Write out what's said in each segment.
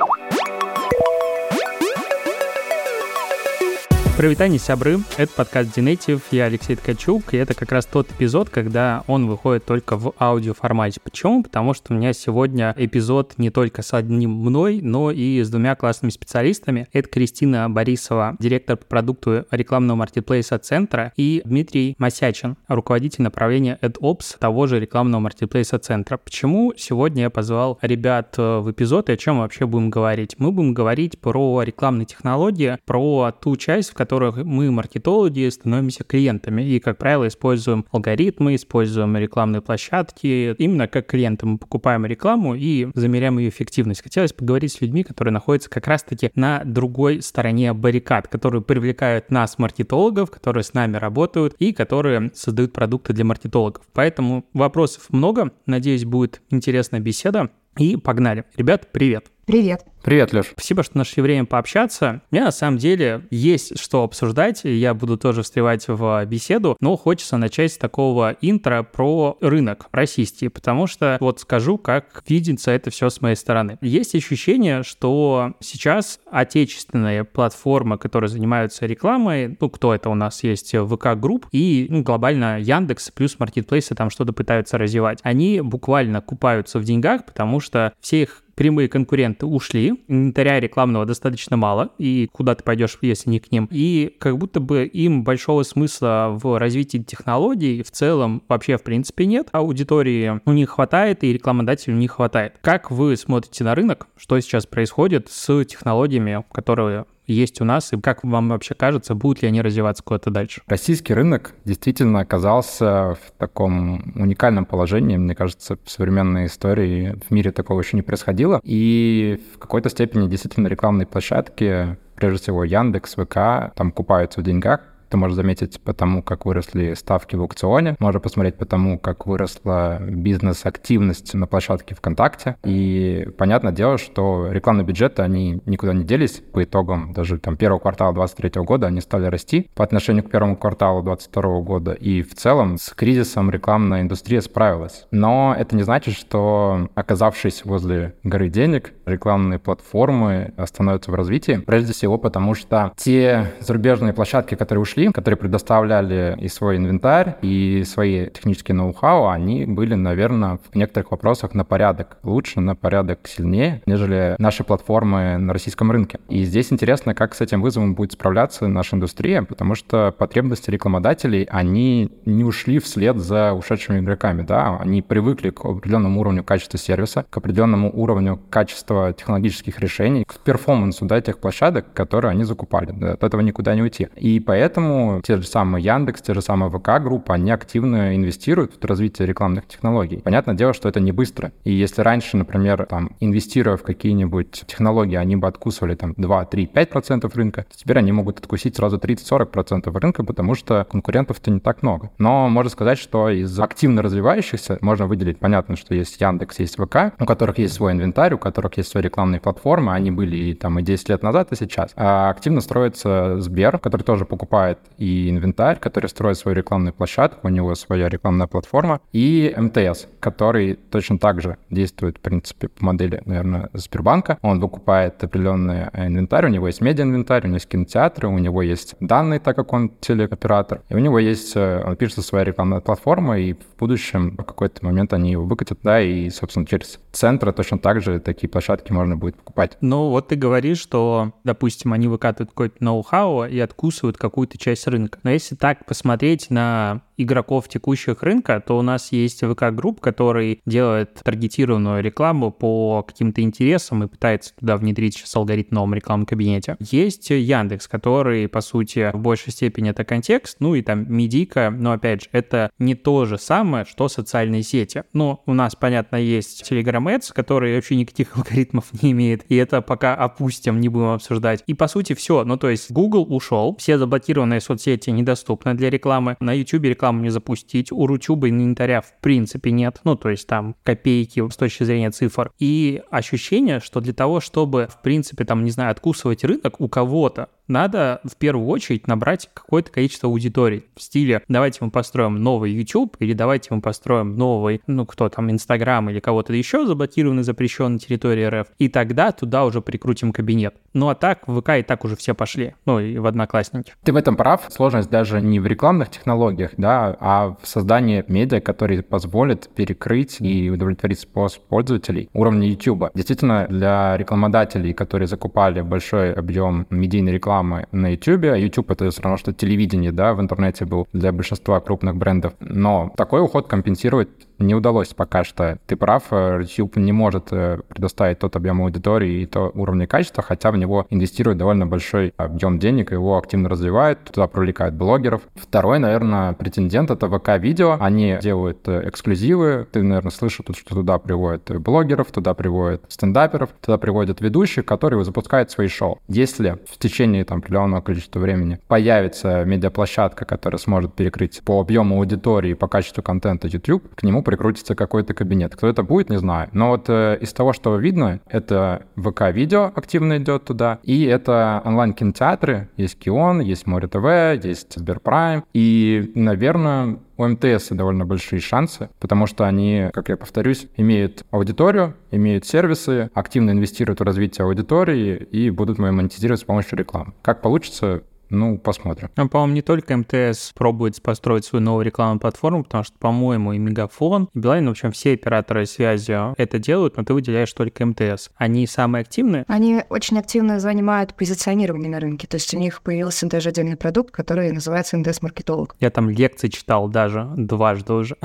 Thank you. Привитание, сябры! Это подкаст Динейтив, я Алексей Ткачук, и это как раз тот эпизод, когда он выходит только в аудиоформате. Почему? Потому что у меня сегодня эпизод не только с одним мной, но и с двумя классными специалистами. Это Кристина Борисова, директор по продукту рекламного маркетплейса Центра, и Дмитрий Масячин, руководитель направления AdOps того же рекламного маркетплейса Центра. Почему сегодня я позвал ребят э, в эпизод и о чем вообще будем говорить? Мы будем говорить про рекламные технологии, про ту часть, в которой которых мы, маркетологи, становимся клиентами. И, как правило, используем алгоритмы, используем рекламные площадки. Именно как клиенты мы покупаем рекламу и замеряем ее эффективность. Хотелось поговорить с людьми, которые находятся как раз-таки на другой стороне баррикад, которые привлекают нас, маркетологов, которые с нами работают и которые создают продукты для маркетологов. Поэтому вопросов много. Надеюсь, будет интересная беседа. И погнали. Ребят, привет. Привет. Привет, Леш. Спасибо, что нашли время пообщаться. У меня на самом деле есть что обсуждать, и я буду тоже встревать в беседу, но хочется начать с такого интро про рынок российский, потому что вот скажу, как видится это все с моей стороны. Есть ощущение, что сейчас отечественные платформы, которые занимаются рекламой, ну, кто это у нас есть, ВК Групп и ну, глобально Яндекс плюс маркетплейсы там что-то пытаются развивать, они буквально купаются в деньгах, потому что все их прямые конкуренты ушли, инвентаря рекламного достаточно мало, и куда ты пойдешь, если не к ним. И как будто бы им большого смысла в развитии технологий в целом вообще в принципе нет. Аудитории у них хватает, и рекламодателей у них хватает. Как вы смотрите на рынок? Что сейчас происходит с технологиями, которые есть у нас, и как вам вообще кажется, будут ли они развиваться куда-то дальше? Российский рынок действительно оказался в таком уникальном положении, мне кажется, в современной истории в мире такого еще не происходило, и в какой-то степени действительно рекламные площадки прежде всего Яндекс, ВК, там купаются в деньгах, ты можешь заметить по тому, как выросли ставки в аукционе, можно посмотреть по тому, как выросла бизнес-активность на площадке ВКонтакте. И понятное дело, что рекламные бюджеты, они никуда не делись по итогам даже там первого квартала 2023 года, они стали расти по отношению к первому кварталу 2022 года. И в целом с кризисом рекламная индустрия справилась. Но это не значит, что оказавшись возле горы денег, рекламные платформы становятся в развитии. Прежде всего потому, что те зарубежные площадки, которые ушли пришли, которые предоставляли и свой инвентарь, и свои технические ноу-хау, они были, наверное, в некоторых вопросах на порядок лучше, на порядок сильнее, нежели наши платформы на российском рынке. И здесь интересно, как с этим вызовом будет справляться наша индустрия, потому что потребности рекламодателей, они не ушли вслед за ушедшими игроками, да, они привыкли к определенному уровню качества сервиса, к определенному уровню качества технологических решений, к перформансу, да, тех площадок, которые они закупали. От этого никуда не уйти. И поэтому Поэтому те же самые Яндекс, те же самые ВК-группы, они активно инвестируют в развитие рекламных технологий. Понятное дело, что это не быстро. И если раньше, например, там, инвестируя в какие-нибудь технологии, они бы откусывали там 2, 3, 5% рынка, то теперь они могут откусить сразу 30-40% рынка, потому что конкурентов-то не так много. Но можно сказать, что из активно развивающихся можно выделить, понятно, что есть Яндекс, есть ВК, у которых есть свой инвентарь, у которых есть свои рекламные платформы, они были и там и 10 лет назад, и сейчас. А активно строится Сбер, который тоже покупает и инвентарь, который строит свою рекламную площадку, у него своя рекламная платформа, и МТС, который точно так же действует, в принципе, по модели, наверное, Сбербанка. Он выкупает определенный инвентарь, у него есть медиа-инвентарь, у него есть кинотеатры, у него есть данные, так как он телеоператор, и у него есть, э, он пишет своя рекламная платформа, и в будущем в какой-то момент они его выкатят, да, и, собственно, через центры точно так же такие площадки можно будет покупать. Ну, вот ты говоришь, что, допустим, они выкатывают какой-то ноу-хау и откусывают какую-то часть рынка. Но если так посмотреть на игроков текущих рынка, то у нас есть ВК-групп, который делает таргетированную рекламу по каким-то интересам и пытается туда внедрить сейчас алгоритм в новом рекламном кабинете. Есть Яндекс, который, по сути, в большей степени это контекст, ну и там медика, но, опять же, это не то же самое, что социальные сети. Ну, у нас, понятно, есть Telegram Ads, который вообще никаких алгоритмов не имеет, и это пока опустим, не будем обсуждать. И, по сути, все. Ну, то есть Google ушел, все заблокированные крупные соцсети недоступны для рекламы. На YouTube рекламу не запустить. У Рутюба инвентаря в принципе нет. Ну, то есть там копейки с точки зрения цифр. И ощущение, что для того, чтобы, в принципе, там, не знаю, откусывать рынок у кого-то, надо в первую очередь набрать какое-то количество аудиторий в стиле давайте мы построим новый YouTube или давайте мы построим новый, ну кто там, Инстаграм или кого-то еще заблокированный, запрещенный территории РФ, и тогда туда уже прикрутим кабинет. Ну а так в ВК и так уже все пошли, ну и в Одноклассники. Ты в этом прав. Сложность даже не в рекламных технологиях, да, а в создании медиа, который позволит перекрыть и удовлетворить спрос пользователей уровня YouTube. Действительно, для рекламодателей, которые закупали большой объем медийной рекламы, на YouTube. YouTube — это все равно, что телевидение, да, в интернете был для большинства крупных брендов. Но такой уход компенсировать не удалось пока что. Ты прав, э, YouTube не может э, предоставить тот объем аудитории и то уровня качества, хотя в него инвестирует довольно большой объем денег, его активно развивают, туда привлекают блогеров. Второй, наверное, претендент — это ВК-видео. Они делают э, эксклюзивы. Ты, наверное, слышал, что туда приводят блогеров, туда приводят стендаперов, туда приводят ведущих, которые запускают свои шоу. Если в течение там, определенного количества времени появится медиаплощадка, которая сможет перекрыть по объему аудитории, по качеству контента YouTube, к нему прикрутится какой-то кабинет. Кто это будет, не знаю. Но вот э, из того, что видно, это ВК-видео активно идет туда, и это онлайн-кинотеатры. Есть Кион, есть Море ТВ, есть Сберпрайм. И, наверное, у МТС довольно большие шансы, потому что они, как я повторюсь, имеют аудиторию, имеют сервисы, активно инвестируют в развитие аудитории и будут монетизировать с помощью рекламы. Как получится, ну, посмотрим. Ну, по-моему, не только МТС пробует построить свою новую рекламную платформу, потому что, по-моему, и Мегафон, и Билайн, в общем, все операторы связи это делают, но ты выделяешь только МТС. Они самые активные? Они очень активно занимают позиционирование на рынке. То есть у них появился даже отдельный продукт, который называется МТС-маркетолог. Я там лекции читал даже дважды уже.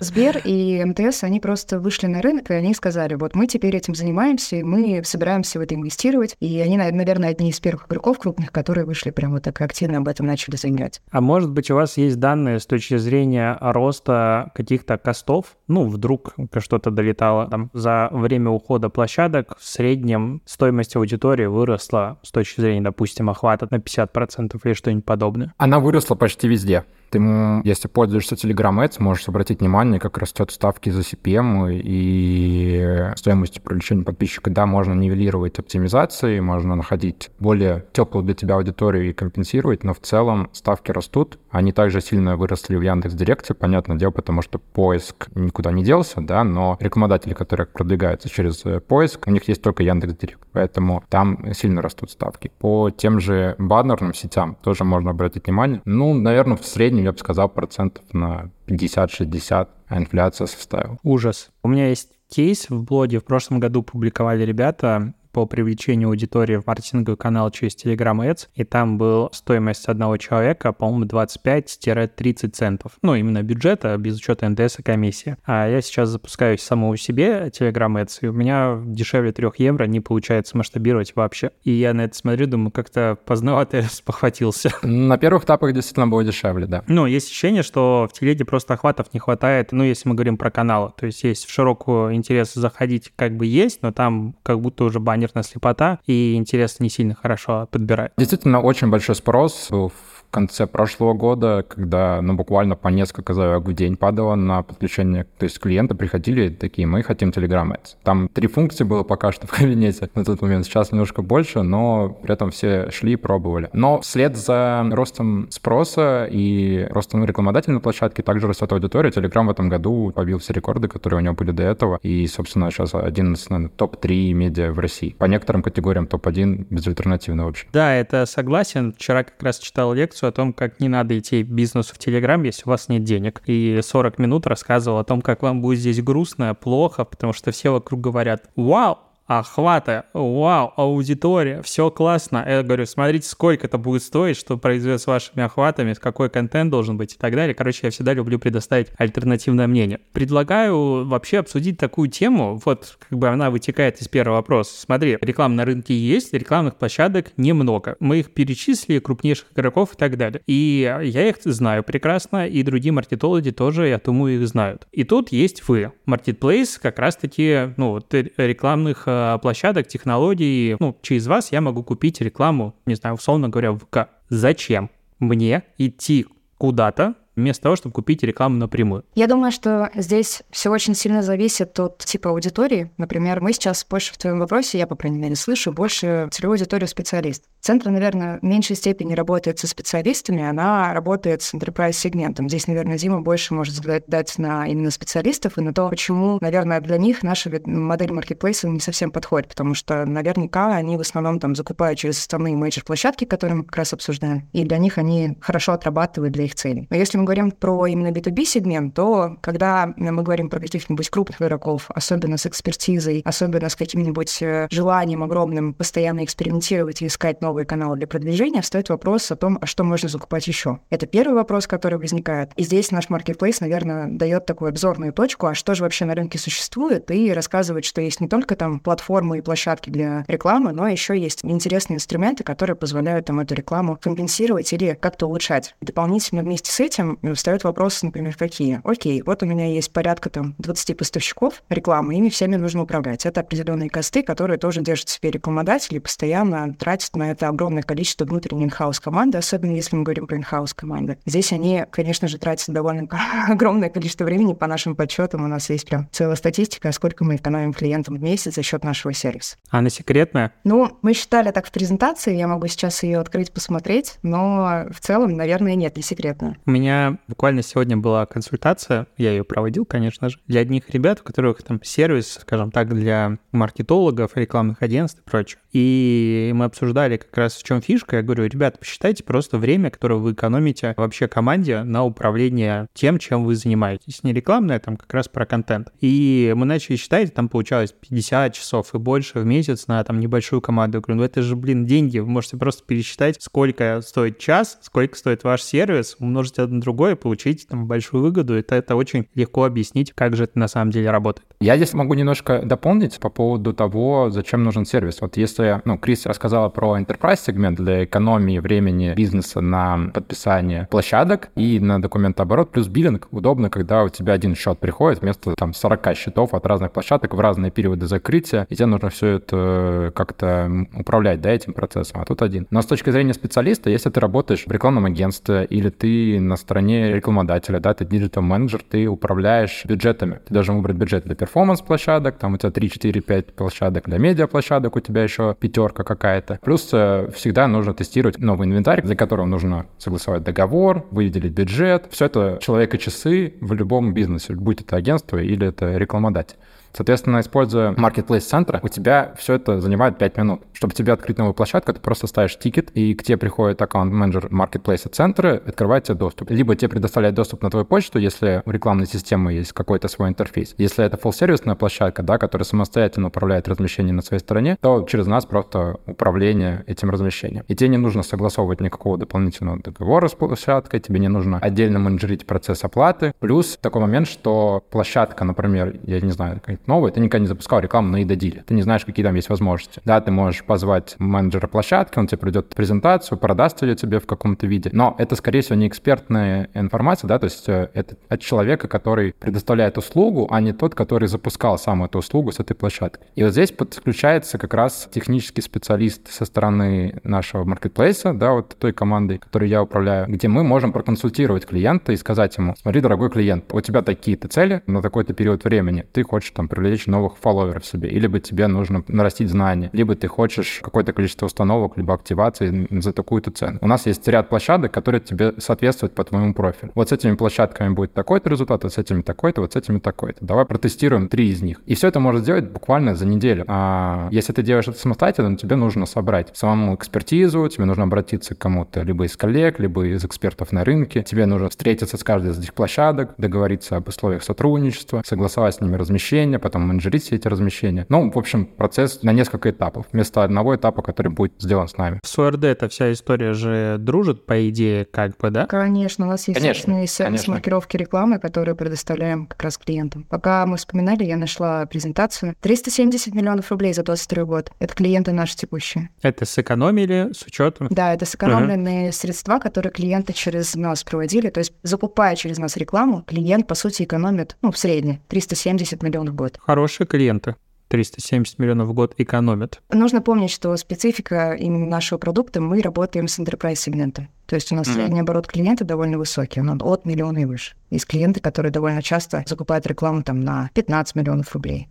Сбер и МТС, они просто вышли на рынок, и они сказали, вот мы теперь этим занимаемся, и мы собираемся в это инвестировать. И они, наверное, одни из первых игроков крупных, которые вышли прямо вот так активно об этом начали заявлять. А может быть, у вас есть данные с точки зрения роста каких-то костов? Ну, вдруг что-то долетало там за время ухода площадок, в среднем стоимость аудитории выросла с точки зрения, допустим, охвата на 50% или что-нибудь подобное? Она выросла почти везде. Ты, если пользуешься Telegram Ads, можешь обратить внимание, как растет ставки за CPM и стоимость привлечения подписчика. Да, можно нивелировать оптимизации, можно находить более теплую для тебя аудиторию и компенсировать, но в целом ставки растут. Они также сильно выросли в Яндекс Директе, понятное дело, потому что поиск никуда не делся, да, но рекламодатели, которые продвигаются через э, поиск, у них есть только Яндекс Директ, поэтому там сильно растут ставки. По тем же баннерным сетям тоже можно обратить внимание. Ну, наверное, в среднем среднем, я бы сказал, процентов на 50-60 инфляция составила. Ужас. У меня есть кейс в блоге. В прошлом году публиковали ребята по привлечению аудитории в маркетинговый канал через Telegram Ads, и там был стоимость одного человека, по-моему, 25-30 центов. Ну, именно бюджета, без учета НДС и комиссии. А я сейчас запускаю самому себе Telegram Ads, и у меня дешевле 3 евро не получается масштабировать вообще. И я на это смотрю, думаю, как-то поздновато спохватился. На первых этапах действительно было дешевле, да. Ну, есть ощущение, что в телеге просто охватов не хватает, ну, если мы говорим про каналы. То есть есть в широкую интерес заходить как бы есть, но там как будто уже баннер баннерная слепота, и интерес не сильно хорошо подбирает. Действительно, очень большой спрос был в конце прошлого года, когда ну, буквально по несколько заявок в день падало на подключение. То есть клиенты приходили такие, мы хотим Telegram Ads. Там три функции было пока что в кабинете на тот момент. Сейчас немножко больше, но при этом все шли и пробовали. Но вслед за ростом спроса и ростом рекламодательной площадки также растет аудитория. Telegram в этом году побил все рекорды, которые у него были до этого. И, собственно, сейчас один из топ-3 медиа в России. По некоторым категориям топ-1 безальтернативно вообще. Да, это согласен. Вчера как раз читал лекцию лекцию о том, как не надо идти в бизнесу в Телеграм, если у вас нет денег. И 40 минут рассказывал о том, как вам будет здесь грустно, плохо, потому что все вокруг говорят, вау, охвата, вау, аудитория, все классно. Я говорю, смотрите, сколько это будет стоить, что произойдет с вашими охватами, какой контент должен быть и так далее. Короче, я всегда люблю предоставить альтернативное мнение. Предлагаю вообще обсудить такую тему, вот как бы она вытекает из первого вопроса. Смотри, реклама на рынке есть, рекламных площадок немного. Мы их перечислили, крупнейших игроков и так далее. И я их знаю прекрасно, и другие маркетологи тоже, я думаю, их знают. И тут есть вы. Marketplace как раз-таки, ну, вот рекламных э, площадок, технологий, ну, через вас я могу купить рекламу, не знаю, условно говоря, в ВК. Зачем? мне идти куда-то, вместо того, чтобы купить рекламу напрямую? Я думаю, что здесь все очень сильно зависит от типа аудитории. Например, мы сейчас больше в твоем вопросе, я, по крайней мере, слышу, больше целевую аудиторию специалист. Центр, наверное, в меньшей степени работает со специалистами, она работает с enterprise-сегментом. Здесь, наверное, Дима больше может дать на именно специалистов и на то, почему, наверное, для них наша модель маркетплейса не совсем подходит, потому что наверняка они в основном там закупают через основные мейджор-площадки, которые мы как раз обсуждаем, и для них они хорошо отрабатывают для их целей. Но если мы говорим про именно B2B-сегмент, то когда мы говорим про каких-нибудь крупных игроков, особенно с экспертизой, особенно с каким-нибудь э, желанием огромным постоянно экспериментировать и искать новые каналы для продвижения, встает вопрос о том, а что можно закупать еще. Это первый вопрос, который возникает. И здесь наш маркетплейс, наверное, дает такую обзорную точку, а что же вообще на рынке существует, и рассказывает, что есть не только там платформы и площадки для рекламы, но еще есть интересные инструменты, которые позволяют там эту рекламу компенсировать или как-то улучшать. Дополнительно вместе с этим встает вопрос, например, какие? Окей, вот у меня есть порядка там 20 поставщиков рекламы, ими всеми нужно управлять. Это определенные косты, которые тоже держат в себе рекламодатели, постоянно тратят на это огромное количество внутренней инхаус команды, особенно если мы говорим про инхаус команды. Здесь они, конечно же, тратят довольно огромное количество времени. По нашим подсчетам у нас есть прям целая статистика, сколько мы экономим клиентам в месяц за счет нашего сервиса. Она секретная? Ну, мы считали так в презентации, я могу сейчас ее открыть, посмотреть, но в целом, наверное, нет, не секретная. У меня буквально сегодня была консультация, я ее проводил, конечно же, для одних ребят, у которых там сервис, скажем так, для маркетологов, рекламных агентств и прочее. И мы обсуждали как раз в чем фишка. Я говорю, ребят, посчитайте просто время, которое вы экономите вообще команде на управление тем, чем вы занимаетесь. Не рекламное, там как раз про контент. И мы начали считать, там получалось 50 часов и больше в месяц на там небольшую команду. Я говорю, ну это же, блин, деньги. Вы можете просто пересчитать, сколько стоит час, сколько стоит ваш сервис, умножить это на другое, получить там большую выгоду. Это, это очень легко объяснить, как же это на самом деле работает. Я здесь могу немножко дополнить по поводу того, зачем нужен сервис. Вот если, ну, Крис рассказала про enterprise сегмент для экономии времени бизнеса на подписание площадок и на документооборот, плюс биллинг удобно, когда у тебя один счет приходит вместо там 40 счетов от разных площадок в разные периоды закрытия, и тебе нужно все это э, как-то управлять, да, этим процессом, а тут один. Но с точки зрения специалиста, если ты работаешь в рекламном агентстве или ты на стороне рекламодателя, да, ты digital менеджер, ты управляешь бюджетами. Ты должен выбрать бюджет для performance-площадок, там у тебя 3, 4, 5 площадок для медиа-площадок, у тебя еще пятерка какая-то. Плюс э, всегда нужно тестировать новый инвентарь, за которым нужно согласовать договор, выделить бюджет. Все это человек и часы в любом бизнесе, будь это агентство или это рекламодатель. Соответственно, используя Marketplace центра, у тебя все это занимает 5 минут. Чтобы тебе открыть новую площадку, ты просто ставишь тикет, и к тебе приходит аккаунт-менеджер Marketplace центра, открывает тебе доступ. Либо тебе предоставляет доступ на твою почту, если у рекламной системы есть какой-то свой интерфейс. Если это full-сервисная площадка, да, которая самостоятельно управляет размещением на своей стороне, то через нас просто управление этим размещением. И тебе не нужно согласовывать никакого дополнительного договора с площадкой, тебе не нужно отдельно менеджерить процесс оплаты. Плюс такой момент, что площадка, например, я не знаю, новое, ты никогда не запускал рекламу на Идодиле. Ты не знаешь, какие там есть возможности. Да, ты можешь позвать менеджера площадки, он тебе придет презентацию, продаст ее тебе в каком-то виде. Но это, скорее всего, не экспертная информация, да, то есть э, это от человека, который предоставляет услугу, а не тот, который запускал сам эту услугу с этой площадки. И вот здесь подключается как раз технический специалист со стороны нашего маркетплейса, да, вот той команды, которой я управляю, где мы можем проконсультировать клиента и сказать ему, смотри, дорогой клиент, у тебя такие-то цели на такой-то период времени, ты хочешь там привлечь новых фолловеров себе, или бы тебе нужно нарастить знания, либо ты хочешь какое-то количество установок, либо активации за такую-то цену. У нас есть ряд площадок, которые тебе соответствуют по твоему профилю. Вот с этими площадками будет такой-то результат, вот с этими такой-то, вот с этими такой-то. Давай протестируем три из них. И все это можно сделать буквально за неделю. А если ты делаешь это самостоятельно, тебе нужно собрать самому экспертизу, тебе нужно обратиться к кому-то либо из коллег, либо из экспертов на рынке. Тебе нужно встретиться с каждой из этих площадок, договориться об условиях сотрудничества, согласовать с ними размещение, потом менеджерить все эти размещения. Ну, в общем, процесс на несколько этапов, вместо одного этапа, который будет сделан с нами. С ОРД эта вся история же дружит, по идее, как бы, да? Конечно, у нас есть конечно, сервис маркировки рекламы, который предоставляем как раз клиентам. Пока мы вспоминали, я нашла презентацию. 370 миллионов рублей за 22 год. Это клиенты наши текущие. Это сэкономили с учетом? Да, это сэкономленные uh-huh. средства, которые клиенты через нас проводили. То есть, закупая через нас рекламу, клиент, по сути, экономит, ну, в среднем, 370 миллионов в год хорошие клиенты. 370 миллионов в год экономят? Нужно помнить, что специфика именно нашего продукта, мы работаем с enterprise сегментом. То есть у нас mm-hmm. средний оборот клиента довольно высокий, он от миллиона и выше. Есть клиенты, которые довольно часто закупают рекламу там на 15 миллионов рублей.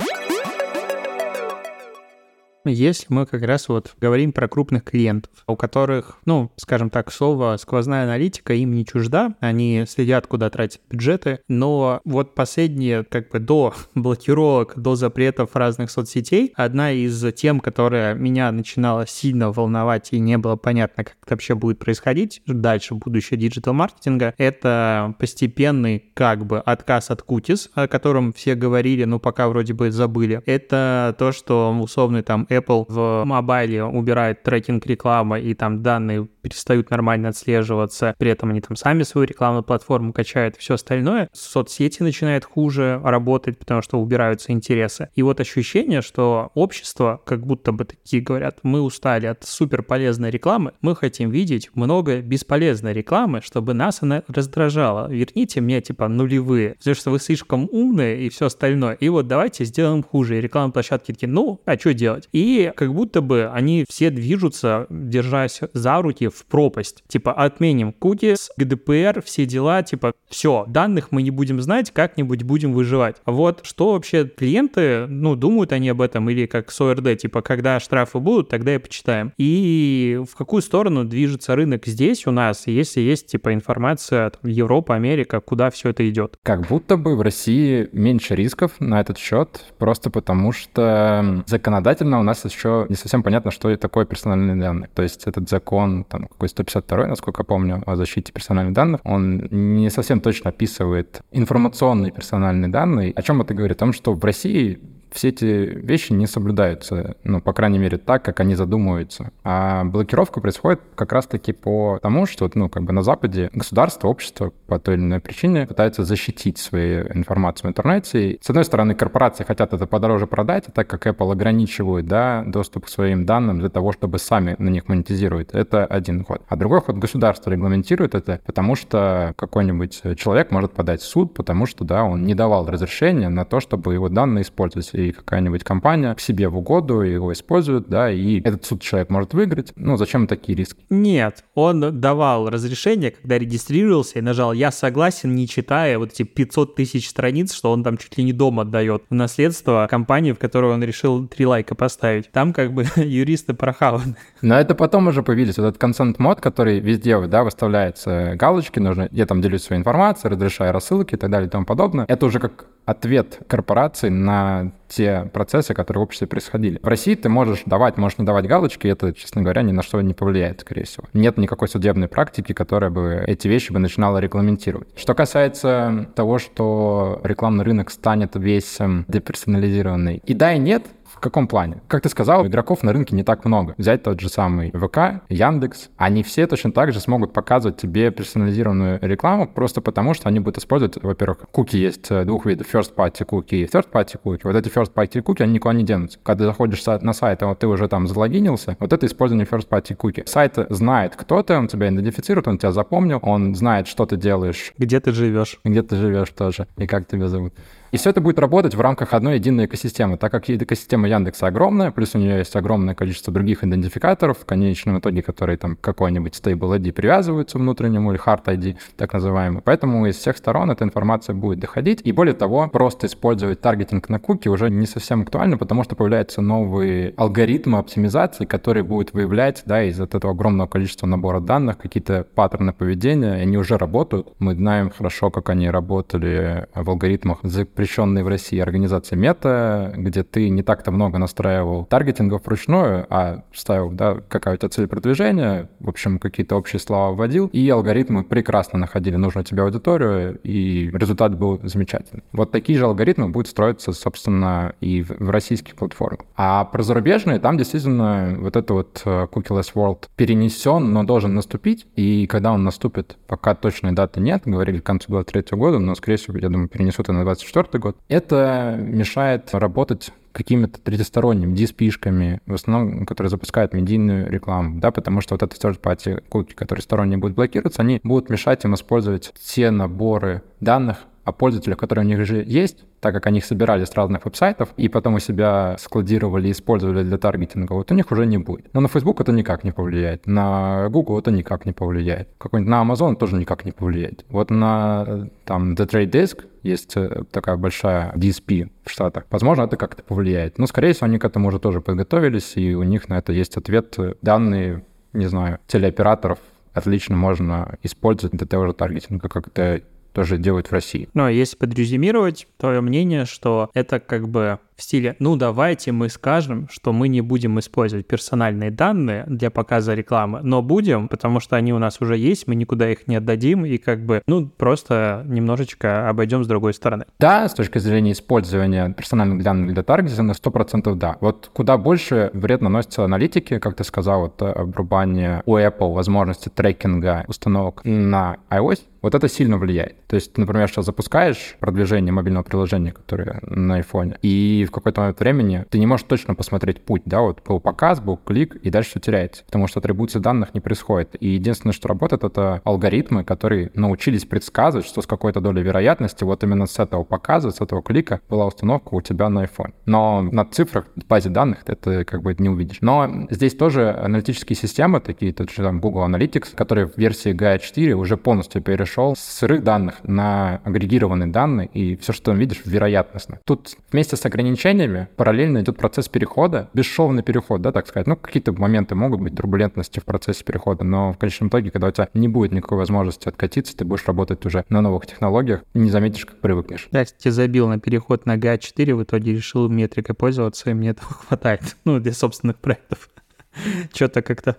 Если мы как раз вот говорим про крупных клиентов, у которых, ну, скажем так, слово сквозная аналитика им не чужда, они следят, куда тратят бюджеты, но вот последние, как бы до блокировок, до запретов разных соцсетей, одна из тем, которая меня начинала сильно волновать и не было понятно, как это вообще будет происходить дальше будущее диджитал-маркетинга, это постепенный как бы отказ от кутис, о котором все говорили, но пока вроде бы забыли. Это то, что условный там Apple в мобайле убирает трекинг рекламы, и там данные перестают нормально отслеживаться, при этом они там сами свою рекламную платформу качают, все остальное. Соцсети начинают хуже работать, потому что убираются интересы. И вот ощущение, что общество как будто бы такие говорят, мы устали от супер полезной рекламы, мы хотим видеть много бесполезной рекламы, чтобы нас она раздражала. Верните мне типа нулевые, потому что вы слишком умные и все остальное. И вот давайте сделаем хуже. И рекламные площадки такие, ну, а что делать? И как будто бы они все движутся, держась за руки в пропасть. Типа отменим cookies, GDPR, все дела, типа все, данных мы не будем знать, как-нибудь будем выживать. Вот что вообще клиенты, ну, думают они об этом, или как с ОРД, типа, когда штрафы будут, тогда и почитаем. И в какую сторону движется рынок здесь у нас, если есть, типа, информация там, Европа, Америка, куда все это идет? Как будто бы в России меньше рисков на этот счет, просто потому что законодательно у нас еще не совсем понятно, что такое персональные данные. То есть этот закон, там, какой 152, насколько помню, о защите персональных данных, он не совсем точно описывает информационные персональные данные. О чем это говорит? О том, что в России все эти вещи не соблюдаются, ну, по крайней мере, так, как они задумываются. А блокировка происходит как раз-таки по тому, что, ну, как бы на Западе государство, общество по той или иной причине пытаются защитить свою информацию в интернете. И, с одной стороны, корпорации хотят это подороже продать, так как Apple ограничивает, да, доступ к своим данным для того, чтобы сами на них монетизировать. Это один ход. А другой ход государство регламентирует это, потому что какой-нибудь человек может подать в суд, потому что, да, он не давал разрешения на то, чтобы его данные использовать и какая-нибудь компания к себе в угоду его использует, да, и этот суд человек может выиграть. Ну, зачем такие риски? Нет, он давал разрешение, когда регистрировался и нажал «Я согласен», не читая вот эти 500 тысяч страниц, что он там чуть ли не дом отдает в наследство компании, в которую он решил три лайка поставить. Там как бы юристы прохаваны. Но это потом уже появились. Вот этот consent мод, который везде, да, выставляется галочки, нужно, я там делюсь своей информацией, разрешаю рассылки и так далее и тому подобное. Это уже как ответ корпорации на те процессы, которые в обществе происходили. В России ты можешь давать, можешь не давать галочки, это, честно говоря, ни на что не повлияет, скорее всего. Нет никакой судебной практики, которая бы эти вещи бы начинала регламентировать. Что касается того, что рекламный рынок станет весь деперсонализированный, и да, и нет, в каком плане? Как ты сказал, игроков на рынке не так много. Взять тот же самый ВК, Яндекс, они все точно так же смогут показывать тебе персонализированную рекламу, просто потому что они будут использовать, во-первых, куки есть э, двух видов, first party куки и third party куки. Вот эти first party куки, они никуда не денутся. Когда ты заходишь на сайт, а вот ты уже там залогинился, вот это использование first party куки. Сайт знает, кто ты, он тебя идентифицирует, он тебя запомнил, он знает, что ты делаешь. Где ты живешь. Где ты живешь тоже, и как тебя зовут. И все это будет работать в рамках одной единой экосистемы, так как экосистема Яндекса огромная, плюс у нее есть огромное количество других идентификаторов, в конечном итоге, которые там какой-нибудь Stable ID привязываются внутреннему или Hard ID, так называемый. Поэтому из всех сторон эта информация будет доходить. И более того, просто использовать таргетинг на куки уже не совсем актуально, потому что появляются новые алгоритмы оптимизации, которые будут выявлять, да, из этого огромного количества набора данных какие-то паттерны поведения, они уже работают. Мы знаем хорошо, как они работали в алгоритмах запрещенной в России организации Мета, где ты не так-то много настраивал таргетингов вручную, а ставил, да, какая у тебя цель продвижения, в общем, какие-то общие слова вводил, и алгоритмы прекрасно находили нужную тебе аудиторию, и результат был замечательный. Вот такие же алгоритмы будут строиться, собственно, и в, российских платформах. А про зарубежные, там действительно вот это вот э, cookieless world перенесен, но должен наступить, и когда он наступит, пока точной даты нет, говорили к концу 23 года, но, скорее всего, я думаю, перенесут и на 24 2004 год. Это мешает работать какими-то третьесторонними DSP-шками, в основном, которые запускают медийную рекламу, да, потому что вот эти third party куки, которые сторонние будут блокироваться, они будут мешать им использовать те наборы данных, о пользователях, которые у них же есть, так как они их собирали с разных веб-сайтов и потом у себя складировали и использовали для таргетинга, вот у них уже не будет. Но на Facebook это никак не повлияет, на Google это никак не повлияет, какой-нибудь на Amazon тоже никак не повлияет. Вот на там The Trade Desk есть э, такая большая DSP в Штатах. Возможно, это как-то повлияет. Но, скорее всего, они к этому уже тоже подготовились, и у них на это есть ответ. Данные, не знаю, телеоператоров отлично можно использовать для того же таргетинга, как это тоже делают в России. А если подрезюмировать, твое мнение, что это как бы в стиле «ну давайте мы скажем, что мы не будем использовать персональные данные для показа рекламы, но будем, потому что они у нас уже есть, мы никуда их не отдадим и как бы, ну, просто немножечко обойдем с другой стороны». Да, с точки зрения использования персональных данных для таргетинга, 100% да. Вот куда больше вред наносится аналитике, как ты сказал, вот э, обрубание у Apple возможности трекинга установок на iOS, вот это сильно влияет. То есть, например, сейчас запускаешь продвижение мобильного приложения, которое на iPhone, и в какой-то момент времени ты не можешь точно посмотреть путь, да, вот был показ, был клик, и дальше все теряется, потому что атрибуция данных не происходит. И единственное, что работает, это алгоритмы, которые научились предсказывать, что с какой-то долей вероятности вот именно с этого показа, с этого клика была установка у тебя на iPhone. Но на цифрах, в базе данных это как бы не увидишь. Но здесь тоже аналитические системы, такие, тот же там Google Analytics, который в версии GA 4 уже полностью перешел с сырых данных на агрегированные данные, и все, что ты видишь, вероятностно. Тут вместе с ограничением ограничениями параллельно идет процесс перехода, бесшовный переход, да, так сказать. Ну, какие-то моменты могут быть турбулентности в процессе перехода, но в конечном итоге, когда у тебя не будет никакой возможности откатиться, ты будешь работать уже на новых технологиях и не заметишь, как привыкнешь. Я, кстати, забил на переход на GA4, в итоге решил метрикой пользоваться, и мне этого хватает, ну, для собственных проектов. Что-то как-то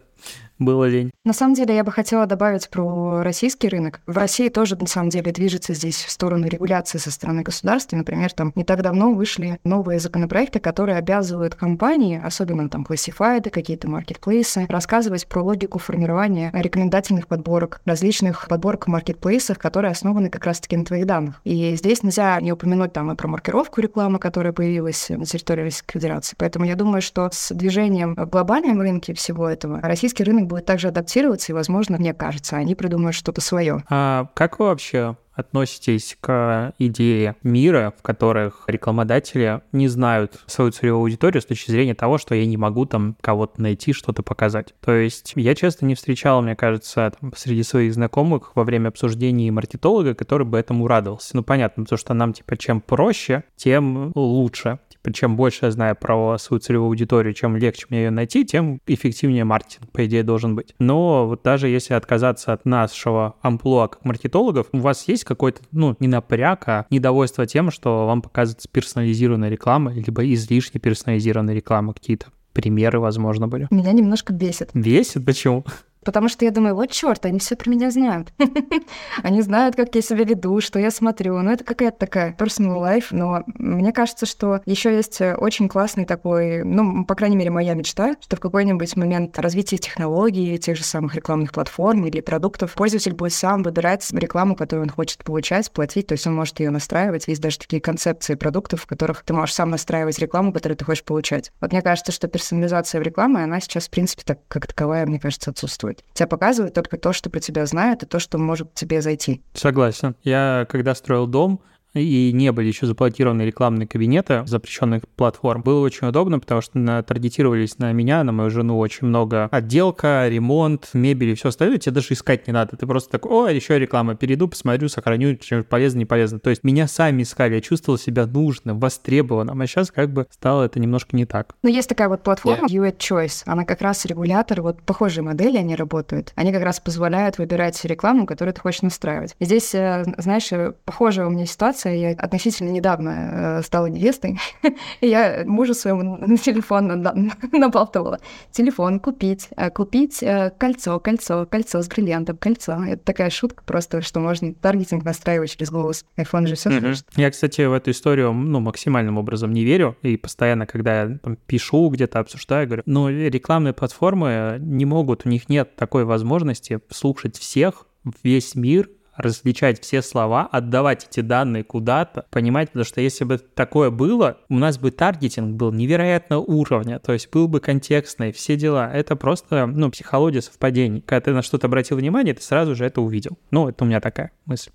было лень. На самом деле, я бы хотела добавить про российский рынок. В России тоже, на самом деле, движется здесь в сторону регуляции со стороны государства. Например, там не так давно вышли новые законопроекты, которые обязывают компании, особенно там классифайды, какие-то маркетплейсы, рассказывать про логику формирования рекомендательных подборок, различных подборок в маркетплейсах, которые основаны как раз-таки на твоих данных. И здесь нельзя не упомянуть там и про маркировку рекламы, которая появилась на территории Российской Федерации. Поэтому я думаю, что с движением в глобальном рынке всего этого российский рынок будет также адаптироваться, и, возможно, мне кажется, они придумают что-то свое. А как вы вообще относитесь к идее мира, в которых рекламодатели не знают свою целевую аудиторию с точки зрения того, что я не могу там кого-то найти, что-то показать. То есть я часто не встречал, мне кажется, там, среди своих знакомых во время обсуждений маркетолога, который бы этому радовался. Ну, понятно, потому что нам, типа, чем проще, тем лучше. Типа, чем больше я знаю про свою целевую аудиторию, чем легче мне ее найти, тем эффективнее маркетинг, по идее, должен быть. Но вот даже если отказаться от нашего амплуа как маркетологов, у вас есть какой-то, ну, не напряг, а недовольство тем, что вам показывается персонализированная реклама, либо излишне персонализированная реклама какие-то примеры, возможно, были. Меня немножко бесит. Бесит? Почему? Потому что я думаю, вот черт, они все про меня знают. они знают, как я себя веду, что я смотрю. Ну, это какая-то такая personal life. Но мне кажется, что еще есть очень классный такой, ну, по крайней мере, моя мечта, что в какой-нибудь момент развития технологий, тех же самых рекламных платформ или продуктов, пользователь будет сам выбирать рекламу, которую он хочет получать, платить. То есть он может ее настраивать. Есть даже такие концепции продуктов, в которых ты можешь сам настраивать рекламу, которую ты хочешь получать. Вот мне кажется, что персонализация в рекламе, она сейчас, в принципе, так, как таковая, мне кажется, отсутствует показывать. Тебя показывают только то, что про тебя знают, и то, что может тебе зайти. Согласен. Я, когда строил дом, и не были еще заблокированы рекламные кабинеты запрещенных платформ, было очень удобно, потому что на, таргетировались на меня, на мою жену очень много отделка, ремонт, мебель и все остальное. Тебе даже искать не надо. Ты просто такой, о, еще реклама, перейду, посмотрю, сохраню, чем полезно, не полезно. То есть меня сами искали, я чувствовал себя нужным, востребованным, а сейчас как бы стало это немножко не так. Но есть такая вот платформа yeah. UAD Choice, она как раз регулятор, вот похожие модели они работают. Они как раз позволяют выбирать рекламу, которую ты хочешь настраивать. И здесь, э, знаешь, похожая у меня ситуация, ситуация. Я относительно недавно э, стала невестой, я мужу своему на телефон набалтывала. Телефон купить, э, купить э, кольцо, кольцо, кольцо с бриллиантом, кольцо. Это такая шутка просто, что можно таргетинг настраивать через голос. iPhone же все mm-hmm. Я, кстати, в эту историю ну, максимальным образом не верю, и постоянно, когда я там, пишу, где-то обсуждаю, говорю, ну, рекламные платформы не могут, у них нет такой возможности слушать всех, весь мир различать все слова, отдавать эти данные куда-то, понимать, потому что если бы такое было, у нас бы таргетинг был невероятного уровня, то есть был бы контекстный, все дела. Это просто, ну, психология совпадений. Когда ты на что-то обратил внимание, ты сразу же это увидел. Ну, это у меня такая мысль.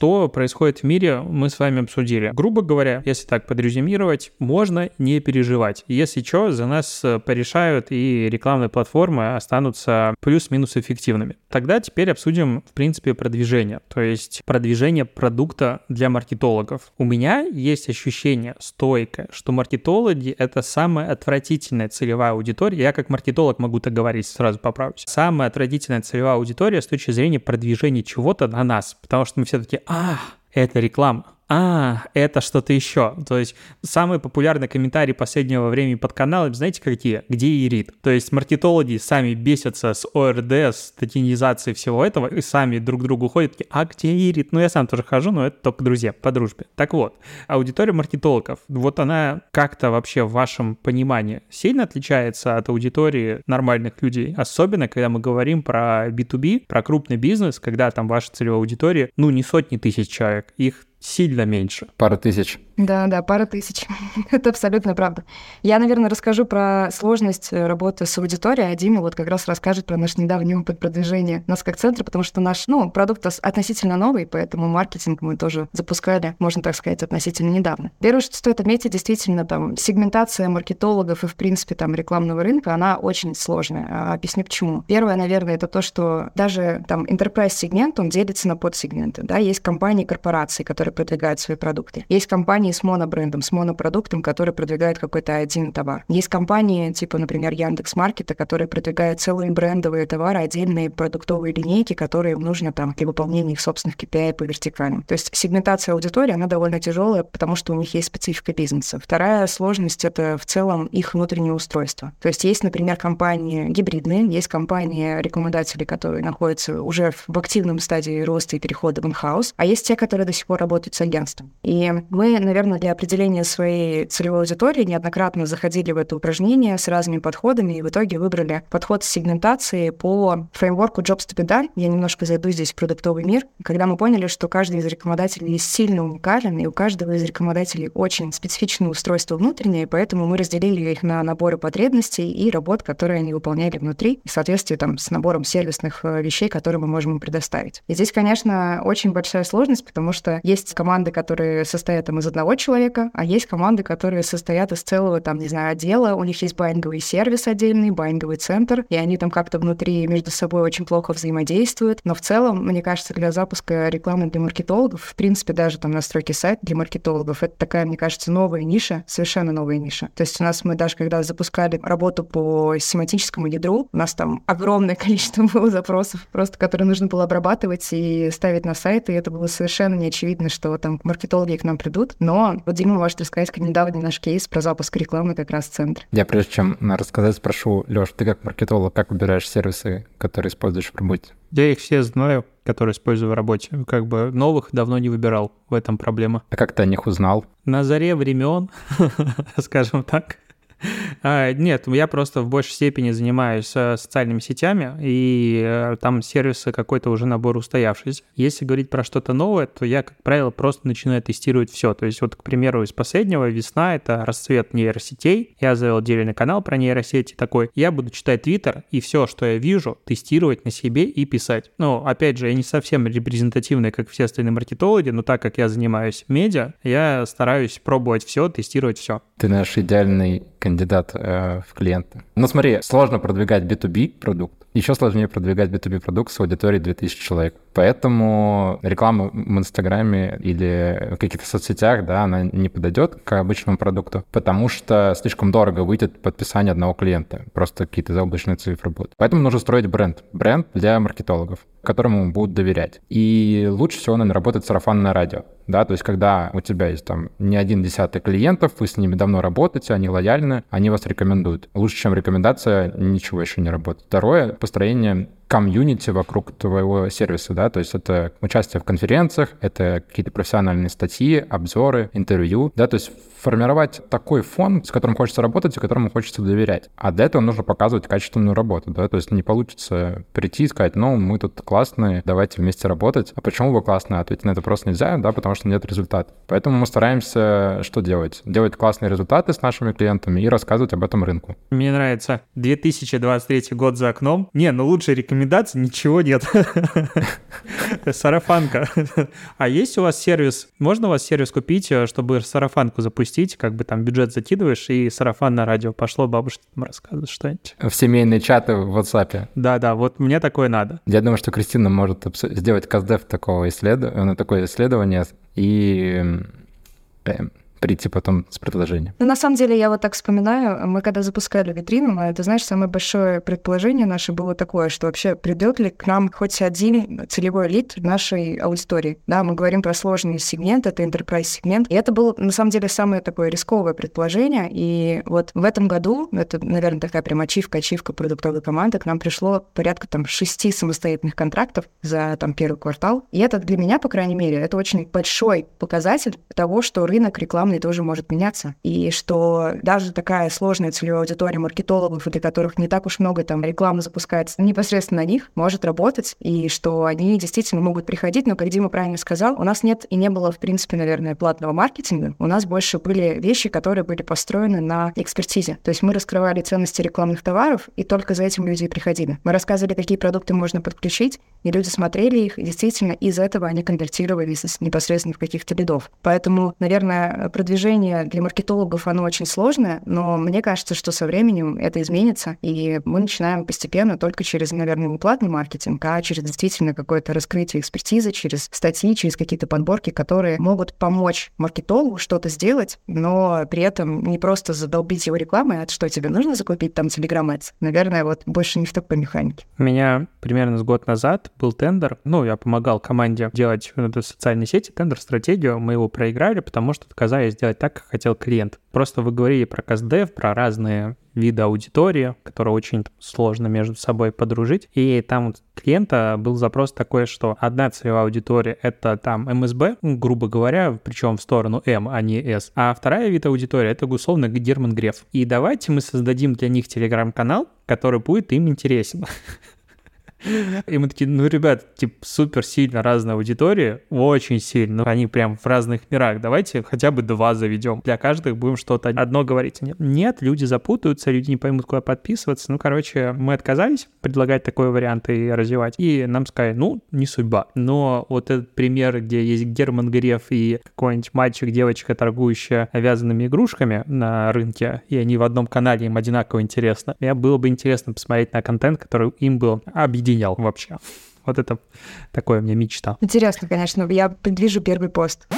Что происходит в мире, мы с вами обсудили. Грубо говоря, если так подрезюмировать, можно не переживать. Если что, за нас э, порешают и рекламные платформы останутся плюс-минус эффективными. Тогда теперь обсудим, в принципе, продвижение. То есть продвижение продукта для маркетологов. У меня есть ощущение стойкое, что маркетологи — это самая отвратительная целевая аудитория. Я как маркетолог могу так говорить, сразу поправлюсь. Самая отвратительная целевая аудитория с точки зрения продвижения чего-то на нас. Потому что мы все таки а, это реклама а, это что-то еще. То есть самые популярные комментарии последнего времени под каналом, знаете какие? Где Ирит? То есть маркетологи сами бесятся с ОРД, с токенизацией всего этого, и сами друг к другу ходят, такие, а где Ирит? Ну, я сам тоже хожу, но это только друзья, по дружбе. Так вот, аудитория маркетологов, вот она как-то вообще в вашем понимании сильно отличается от аудитории нормальных людей, особенно когда мы говорим про B2B, про крупный бизнес, когда там ваша целевая аудитория, ну, не сотни тысяч человек, их сильно меньше. Пара тысяч. Да, да, пара тысяч. Это абсолютно правда. Я, наверное, расскажу про сложность э, работы с аудиторией, а Дима вот как раз расскажет про наш недавний опыт продвижения нас как центра, потому что наш, ну, продукт относительно новый, поэтому маркетинг мы тоже запускали, можно так сказать, относительно недавно. Первое, что стоит отметить, действительно, там, сегментация маркетологов и, в принципе, там, рекламного рынка, она очень сложная. А, объясню почему. Первое, наверное, это то, что даже там enterprise сегмент, он делится на подсегменты, да, есть компании, корпорации, которые продвигают свои продукты. Есть компании компании с монобрендом, с монопродуктом, который продвигает какой-то один товар. Есть компании, типа, например, Яндекс Маркета, которые продвигают целые брендовые товары, отдельные продуктовые линейки, которые им нужны там для выполнения их собственных KPI по вертикалям. То есть сегментация аудитории, она довольно тяжелая, потому что у них есть специфика бизнеса. Вторая сложность — это в целом их внутреннее устройство. То есть есть, например, компании гибридные, есть компании рекламодатели, которые находятся уже в активном стадии роста и перехода в инхаус, а есть те, которые до сих пор работают с агентством. И мы, наверное, наверное, для определения своей целевой аудитории неоднократно заходили в это упражнение с разными подходами и в итоге выбрали подход сегментации по фреймворку Jobs to be done. Я немножко зайду здесь в продуктовый мир. Когда мы поняли, что каждый из рекламодателей сильно уникален, и у каждого из рекламодателей очень специфичное устройство внутреннее, поэтому мы разделили их на наборы потребностей и работ, которые они выполняли внутри, в соответствии там, с набором сервисных э, вещей, которые мы можем им предоставить. И здесь, конечно, очень большая сложность, потому что есть команды, которые состоят там, из одного одного человека, а есть команды, которые состоят из целого, там, не знаю, отдела, у них есть байинговый сервис отдельный, байинговый центр, и они там как-то внутри между собой очень плохо взаимодействуют. Но в целом, мне кажется, для запуска рекламы для маркетологов, в принципе, даже там настройки сайта для маркетологов, это такая, мне кажется, новая ниша, совершенно новая ниша. То есть у нас мы даже когда запускали работу по семантическому ядру, у нас там огромное количество было запросов, просто которые нужно было обрабатывать и ставить на сайт, и это было совершенно неочевидно, что там маркетологи к нам придут, но вот Дима может рассказать, как недавний наш кейс про запуск рекламы как раз в центре. Я прежде чем рассказать, спрошу, Лёш, ты как маркетолог, как выбираешь сервисы, которые используешь в работе? Я их все знаю, которые использую в работе. Как бы новых давно не выбирал, в этом проблема. А как ты о них узнал? На заре времен, скажем так. А, нет, я просто в большей степени занимаюсь э, социальными сетями, и э, там сервисы какой-то уже набор устоявшийся. Если говорить про что-то новое, то я, как правило, просто начинаю тестировать все. То есть вот, к примеру, из последнего весна — это расцвет нейросетей. Я завел отдельный канал про нейросети такой. Я буду читать Твиттер, и все, что я вижу, тестировать на себе и писать. Ну, опять же, я не совсем репрезентативный, как все остальные маркетологи, но так как я занимаюсь медиа, я стараюсь пробовать все, тестировать все. Ты наш идеальный кандидат э, в клиенты. Ну смотри, сложно продвигать B2B продукт, еще сложнее продвигать B2B продукт с аудиторией 2000 человек. Поэтому реклама в Инстаграме или в каких-то соцсетях, да, она не подойдет к обычному продукту, потому что слишком дорого выйдет подписание одного клиента. Просто какие-то заоблачные цифры будут. Поэтому нужно строить бренд. Бренд для маркетологов которому будут доверять. И лучше всего, наверное, работает сарафанное радио. Да, то есть когда у тебя есть там не один десяток клиентов, вы с ними давно работаете, они лояльны, они вас рекомендуют. Лучше, чем рекомендация, ничего еще не работает. Второе, построение комьюнити вокруг твоего сервиса, да, то есть это участие в конференциях, это какие-то профессиональные статьи, обзоры, интервью, да, то есть формировать такой фон, с которым хочется работать и которому хочется доверять. А для этого нужно показывать качественную работу, да, то есть не получится прийти и сказать, ну, мы тут классные, давайте вместе работать. А почему вы классные? Ответить на это просто нельзя, да, потому что нет результата. Поэтому мы стараемся что делать? Делать классные результаты с нашими клиентами и рассказывать об этом рынку. Мне нравится 2023 год за окном. Не, ну лучше рекомендую рекомендаций ничего нет. Сарафанка. А есть у вас сервис, можно у вас сервис купить, э, чтобы сарафанку запустить, как бы там бюджет закидываешь, и сарафан на радио пошло, бабушка там рассказывает что-нибудь. В семейные чаты в WhatsApp. Да-да, вот мне такое надо. Я думаю, что Кристина может сделать каздев такого исследования, такое исследование, и прийти потом с предложением. Ну, на самом деле, я вот так вспоминаю, мы когда запускали витрину, это, знаешь, самое большое предположение наше было такое, что вообще придет ли к нам хоть один целевой лид нашей аудитории. Да, мы говорим про сложный сегмент, это enterprise сегмент. И это было, на самом деле, самое такое рисковое предположение. И вот в этом году, это, наверное, такая прям ачивка, ачивка продуктовой команды, к нам пришло порядка там шести самостоятельных контрактов за там первый квартал. И это для меня, по крайней мере, это очень большой показатель того, что рынок рекламы рекламный тоже может меняться. И что даже такая сложная целевая аудитория маркетологов, для которых не так уж много там рекламы запускается непосредственно на них, может работать, и что они действительно могут приходить, но, как Дима правильно сказал, у нас нет и не было, в принципе, наверное, платного маркетинга. У нас больше были вещи, которые были построены на экспертизе. То есть мы раскрывали ценности рекламных товаров, и только за этим люди и приходили. Мы рассказывали, какие продукты можно подключить, и люди смотрели их, и действительно из этого они конвертировались непосредственно в каких-то лидов. Поэтому, наверное, продвижение для маркетологов, оно очень сложное, но мне кажется, что со временем это изменится, и мы начинаем постепенно только через, наверное, не платный маркетинг, а через действительно какое-то раскрытие экспертизы, через статьи, через какие-то подборки, которые могут помочь маркетологу что-то сделать, но при этом не просто задолбить его рекламой, а что тебе нужно закупить там Telegram Ads. Наверное, вот больше не в такой механике. У меня примерно с год назад был тендер, ну, я помогал команде делать социальные сети, тендер-стратегию, мы его проиграли, потому что отказались сделать так, как хотел клиент. Просто вы говорили про CastDev, про разные виды аудитории, которые очень сложно между собой подружить. И там у клиента был запрос такой, что одна целевая аудитория — это там МСБ, грубо говоря, причем в сторону М, а не С. А вторая вид аудитории — это, условно, Герман Греф. И давайте мы создадим для них телеграм-канал, который будет им интересен. И мы такие, ну, ребят, типа, супер сильно разная аудитория, очень сильно, они прям в разных мирах, давайте хотя бы два заведем. Для каждых будем что-то одно говорить. Нет, нет, люди запутаются, люди не поймут, куда подписываться. Ну, короче, мы отказались предлагать такой вариант и развивать. И нам сказали, ну, не судьба. Но вот этот пример, где есть Герман Греф и какой-нибудь мальчик, девочка, торгующая вязаными игрушками на рынке, и они в одном канале, им одинаково интересно. Мне было бы интересно посмотреть на контент, который им был объединен объединял вообще. Вот это такое мне мечта. Интересно, конечно. Я предвижу первый пост.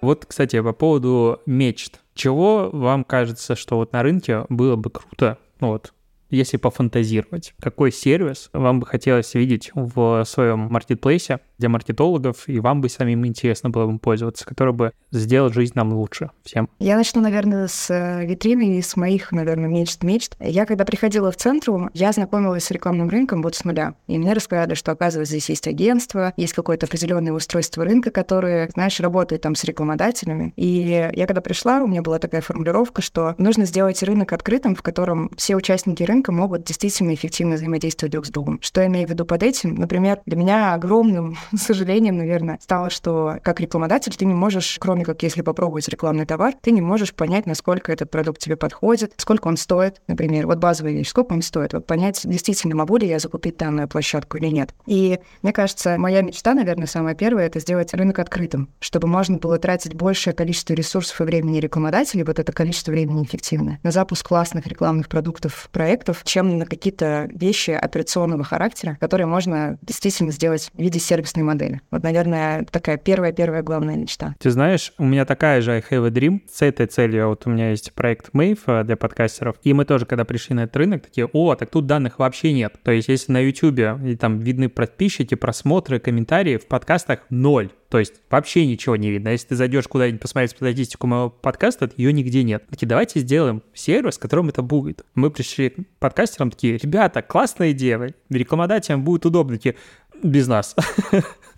Вот, кстати, по поводу мечт. Чего вам кажется, что вот на рынке было бы круто, ну вот, если пофантазировать, какой сервис вам бы хотелось видеть в своем маркетплейсе для маркетологов, и вам бы самим интересно было бы пользоваться, который бы сделал жизнь нам лучше всем? Я начну, наверное, с э, витрины и с моих, наверное, мечт-мечт. Я, когда приходила в центру, я знакомилась с рекламным рынком вот с нуля. И мне рассказали, что, оказывается, здесь есть агентство, есть какое-то определенное устройство рынка, которое, знаешь, работает там с рекламодателями. И я, когда пришла, у меня была такая формулировка, что нужно сделать рынок открытым, в котором все участники рынка рынка могут действительно эффективно взаимодействовать друг с другом. Что я имею в виду под этим? Например, для меня огромным сожалением, наверное, стало, что как рекламодатель ты не можешь, кроме как если попробовать рекламный товар, ты не можешь понять, насколько этот продукт тебе подходит, сколько он стоит, например, вот базовая вещь, сколько он стоит, вот понять, действительно могу ли я закупить данную площадку или нет. И мне кажется, моя мечта, наверное, самая первая, это сделать рынок открытым, чтобы можно было тратить большее количество ресурсов и времени рекламодателей, вот это количество времени эффективное, на запуск классных рекламных продуктов, проектов, проектов, чем на какие-то вещи операционного характера, которые можно действительно сделать в виде сервисной модели. Вот, наверное, такая первая-первая главная мечта. Ты знаешь, у меня такая же I have a dream. С этой целью вот у меня есть проект Mave э, для подкастеров. И мы тоже, когда пришли на этот рынок, такие, о, так тут данных вообще нет. То есть если на YouTube и там видны подписчики, просмотры, комментарии, в подкастах ноль. То есть вообще ничего не видно. Если ты зайдешь куда-нибудь посмотреть статистику моего подкаста, ее нигде нет. Такие, давайте сделаем сервис, которым это будет. Мы пришли к подкастерам такие, ребята, классная идея, рекламодателям будет удобно. Такие, без нас.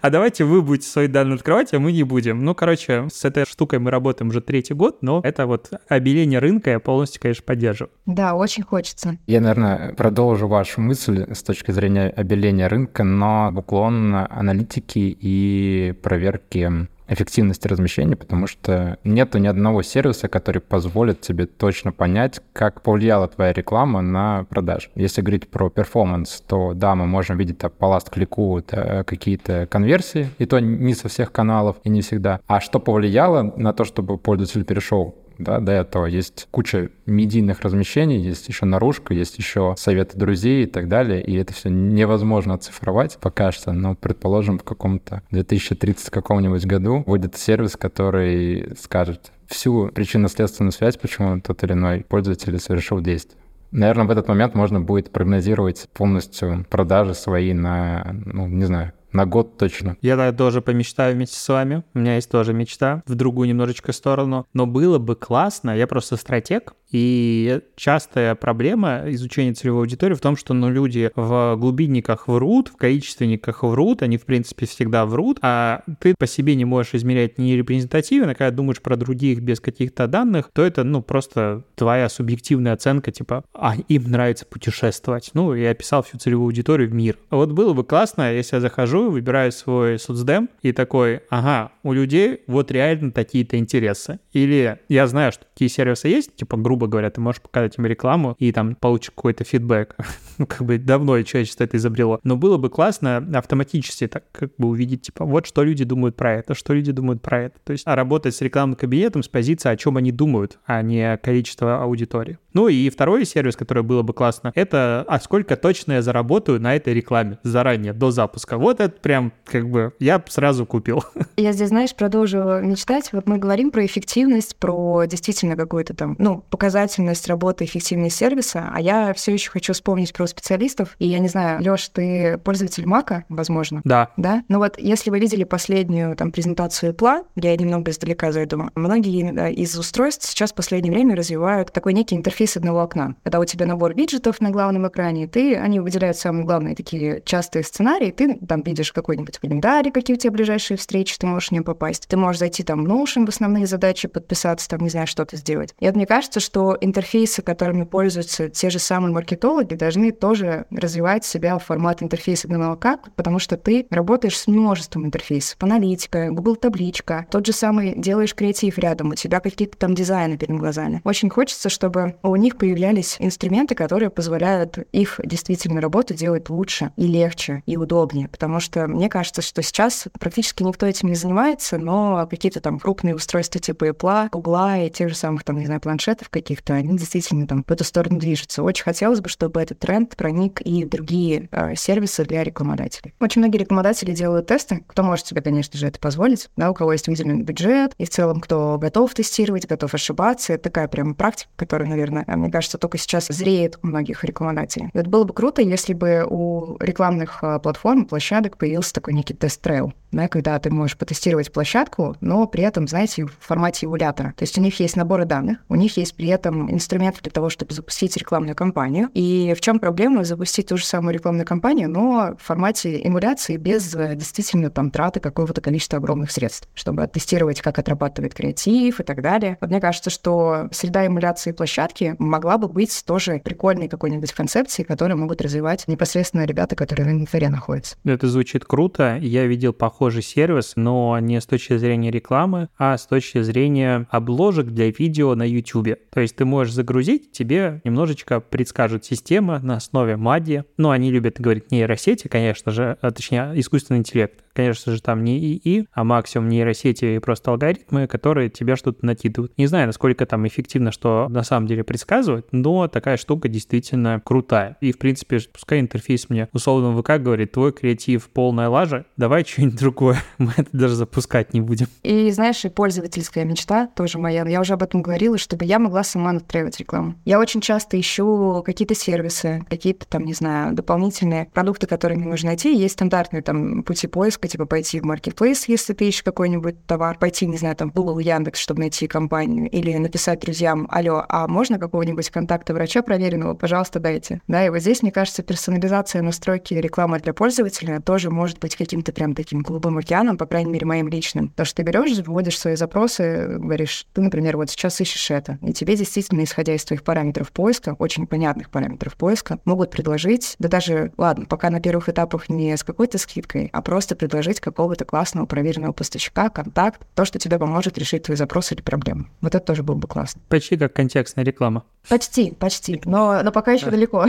а давайте вы будете свои данные открывать, а мы не будем. Ну, короче, с этой штукой мы работаем уже третий год, но это вот обеление рынка я полностью, конечно, поддерживаю. Да, очень хочется. Я, наверное, продолжу вашу мысль с точки зрения обеления рынка, но в уклон аналитики и проверки эффективности размещения, потому что нету ни одного сервиса, который позволит тебе точно понять, как повлияла твоя реклама на продажи. Если говорить про перформанс, то да, мы можем видеть по ласт-клику какие-то конверсии, и то не со всех каналов и не всегда. А что повлияло на то, чтобы пользователь перешел да, до этого. Есть куча медийных размещений, есть еще наружка, есть еще советы друзей и так далее, и это все невозможно оцифровать пока что, но, предположим, в каком-то 2030 каком-нибудь году будет сервис, который скажет всю причинно-следственную связь, почему тот или иной пользователь совершил действие. Наверное, в этот момент можно будет прогнозировать полностью продажи свои на, ну, не знаю, на год точно. Я тоже помечтаю вместе с вами. У меня есть тоже мечта в другую немножечко сторону. Но было бы классно, я просто стратег, и частая проблема изучения целевой аудитории в том, что ну, люди в глубинниках врут, в количественниках врут, они, в принципе, всегда врут, а ты по себе не можешь измерять не репрезентативно, когда думаешь про других без каких-то данных, то это, ну, просто твоя субъективная оценка, типа, а, им нравится путешествовать. Ну, я описал всю целевую аудиторию в мир. Вот было бы классно, если я захожу, выбираю свой соцдем и такой, ага, у людей вот реально такие-то интересы. Или я знаю, что такие сервисы есть, типа, грубо говоря, ты можешь показать им рекламу и там получишь какой-то фидбэк. ну, как бы давно человечество это изобрело. Но было бы классно автоматически так как бы увидеть, типа, вот что люди думают про это, что люди думают про это. То есть а работать с рекламным кабинетом с позиции, о чем они думают, а не количество аудитории. Ну и второй сервис, который было бы классно, это а сколько точно я заработаю на этой рекламе заранее, до запуска. Вот это прям как бы я сразу купил. Я здесь, знаешь, продолжу мечтать. Вот мы говорим про эффективность, про действительно какую-то там, ну, показательность работы, эффективность сервиса, а я все еще хочу вспомнить про специалистов. И я не знаю, Леш, ты пользователь Мака, возможно? Да. Да? Ну вот, если вы видели последнюю там презентацию Apple, я немного издалека зайду, многие из устройств сейчас в последнее время развивают такой некий интерфейс одного окна. Когда у тебя набор виджетов на главном экране, ты, они выделяют самые главные такие частые сценарии, ты там видишь какой-нибудь календарь, какие у тебя ближайшие встречи, ты можешь в нее попасть. Ты можешь зайти там в Notion в основные задачи, подписаться, там, не знаю, что-то сделать. И вот мне кажется, что интерфейсы, которыми пользуются те же самые маркетологи, должны тоже развивать себя в формат интерфейса НЛК, потому что ты работаешь с множеством интерфейсов. Аналитика, Google табличка, тот же самый делаешь креатив рядом, у тебя какие-то там дизайны перед глазами. Очень хочется, чтобы у них появлялись инструменты, которые позволяют их действительно работу делать лучше и легче и удобнее, потому что мне кажется, что сейчас практически никто этим не занимается, но какие-то там крупные устройства типа Apple, Google и тех же самых там, не знаю, планшетов каких-то, они действительно там в эту сторону движутся. Очень хотелось бы, чтобы этот тренд проник и в другие э, сервисы для рекламодателей. Очень многие рекламодатели делают тесты. Кто может себе, конечно же, это позволить, да, у кого есть выделенный бюджет, и в целом, кто готов тестировать, готов ошибаться. Это такая прям практика, которая, наверное, мне кажется, только сейчас зреет у многих рекламодателей. И вот было бы круто, если бы у рекламных э, платформ, площадок появился такой некий тест-трейл, да, когда ты можешь потестировать площадку, но при этом, знаете, в формате эмулятора. То есть у них есть наборы данных, у них есть при этом инструменты для того, чтобы запустить рекламную кампанию. И в чем проблема запустить ту же самую рекламную кампанию, но в формате эмуляции без э, действительно там траты какого-то количества огромных средств, чтобы оттестировать, как отрабатывает креатив и так далее. Вот мне кажется, что среда эмуляции площадки могла бы быть тоже прикольной какой-нибудь концепцией, которую могут развивать непосредственно ребята, которые на инвентаре находятся. Это звучит круто. Я видел похожий сервис, но не с точки зрения рекламы, а с точки зрения обложек для видео на YouTube. То есть ты можешь загрузить, тебе немножечко предскажет система на основе MADI. Ну, они любят говорить нейросети, конечно же, а точнее искусственный интеллект конечно же, там не ИИ, а максимум нейросети и просто алгоритмы, которые тебя что-то накидывают. Не знаю, насколько там эффективно, что на самом деле предсказывать, но такая штука действительно крутая. И, в принципе, пускай интерфейс мне условно ВК говорит, твой креатив полная лажа, давай что-нибудь другое, мы это даже запускать не будем. И, знаешь, и пользовательская мечта тоже моя, я уже об этом говорила, чтобы я могла сама настраивать рекламу. Я очень часто ищу какие-то сервисы, какие-то там, не знаю, дополнительные продукты, которые мне нужно найти. Есть стандартные там пути поиска, типа пойти в Marketplace, если ты ищешь какой-нибудь товар, пойти, не знаю, там в Google, Яндекс, чтобы найти компанию, или написать друзьям, алло, а можно какого-нибудь контакта врача проверенного, пожалуйста, дайте. Да, и вот здесь, мне кажется, персонализация настройки рекламы для пользователя тоже может быть каким-то прям таким голубым океаном, по крайней мере, моим личным. То, что ты берешь, вводишь свои запросы, говоришь, ты, например, вот сейчас ищешь это, и тебе действительно, исходя из твоих параметров поиска, очень понятных параметров поиска, могут предложить, да даже, ладно, пока на первых этапах не с какой-то скидкой, а просто предложить предложить какого-то классного проверенного поставщика, контакт, то, что тебе поможет решить твой запрос или проблему. Вот это тоже было бы классно. Почти как контекстная реклама. Почти, почти, но, но пока еще да. далеко.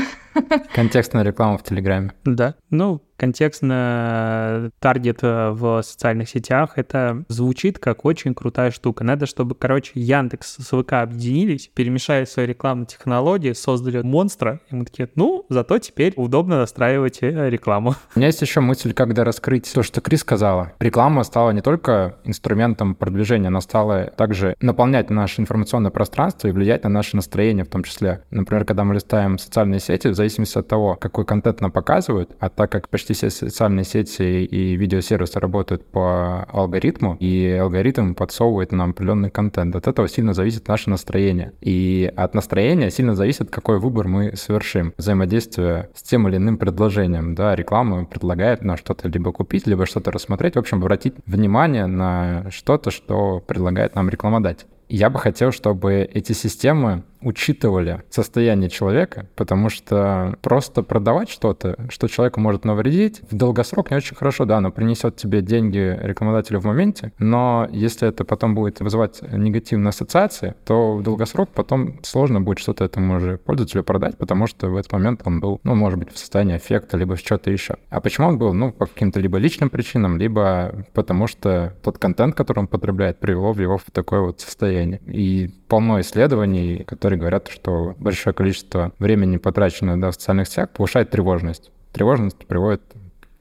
Контекстная реклама в Телеграме. Да, ну, контекстно таргет э, в социальных сетях, это звучит как очень крутая штука. Надо, чтобы, короче, Яндекс с ВК объединились, перемешали свои рекламные технологии, создали монстра, и мы такие, ну, зато теперь удобно настраивать э, рекламу. У меня есть еще мысль, когда раскрыть то, что Крис сказала. Реклама стала не только инструментом продвижения, она стала также наполнять наше информационное пространство и влиять на наше настроение в том числе. Например, когда мы листаем социальные сети, в зависимости от того, какой контент нам показывают, а так как почти почти все социальные сети и видеосервисы работают по алгоритму, и алгоритм подсовывает нам определенный контент. От этого сильно зависит наше настроение. И от настроения сильно зависит, какой выбор мы совершим. Взаимодействие с тем или иным предложением. Да, реклама предлагает нам что-то либо купить, либо что-то рассмотреть. В общем, обратить внимание на что-то, что предлагает нам рекламодатель. Я бы хотел, чтобы эти системы учитывали состояние человека, потому что просто продавать что-то, что человеку может навредить, в долгосрок не очень хорошо, да, оно принесет тебе деньги рекламодателю в моменте, но если это потом будет вызывать негативные ассоциации, то в долгосрок потом сложно будет что-то этому же пользователю продать, потому что в этот момент он был, ну, может быть, в состоянии эффекта, либо что-то еще. А почему он был? Ну, по каким-то либо личным причинам, либо потому что тот контент, который он потребляет, привело его в такое вот состояние. И полно исследований, которые говорят, что большое количество времени, потраченного да, в социальных сетях, повышает тревожность. Тревожность приводит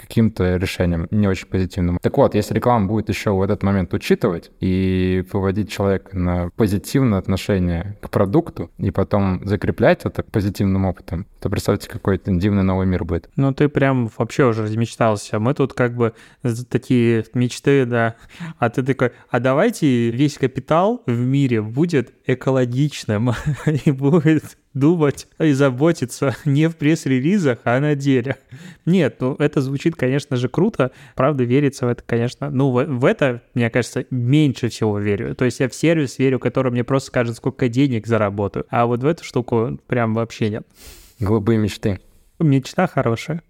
каким-то решением не очень позитивным. Так вот, если реклама будет еще в этот момент учитывать и выводить человека на позитивное отношение к продукту и потом закреплять это позитивным опытом, то представьте, какой-то дивный новый мир будет. Ну, ты прям вообще уже размечтался. Мы тут как бы такие мечты, да. А ты такой, а давайте весь капитал в мире будет экологичным и будет думать и заботиться не в пресс-релизах, а на деле. Нет, ну это звучит, конечно же, круто. Правда, верится в это, конечно. Ну, в, в это, мне кажется, меньше всего верю. То есть я в сервис верю, который мне просто скажет, сколько денег заработаю. А вот в эту штуку прям вообще нет. Голубые мечты. Мечта хорошая.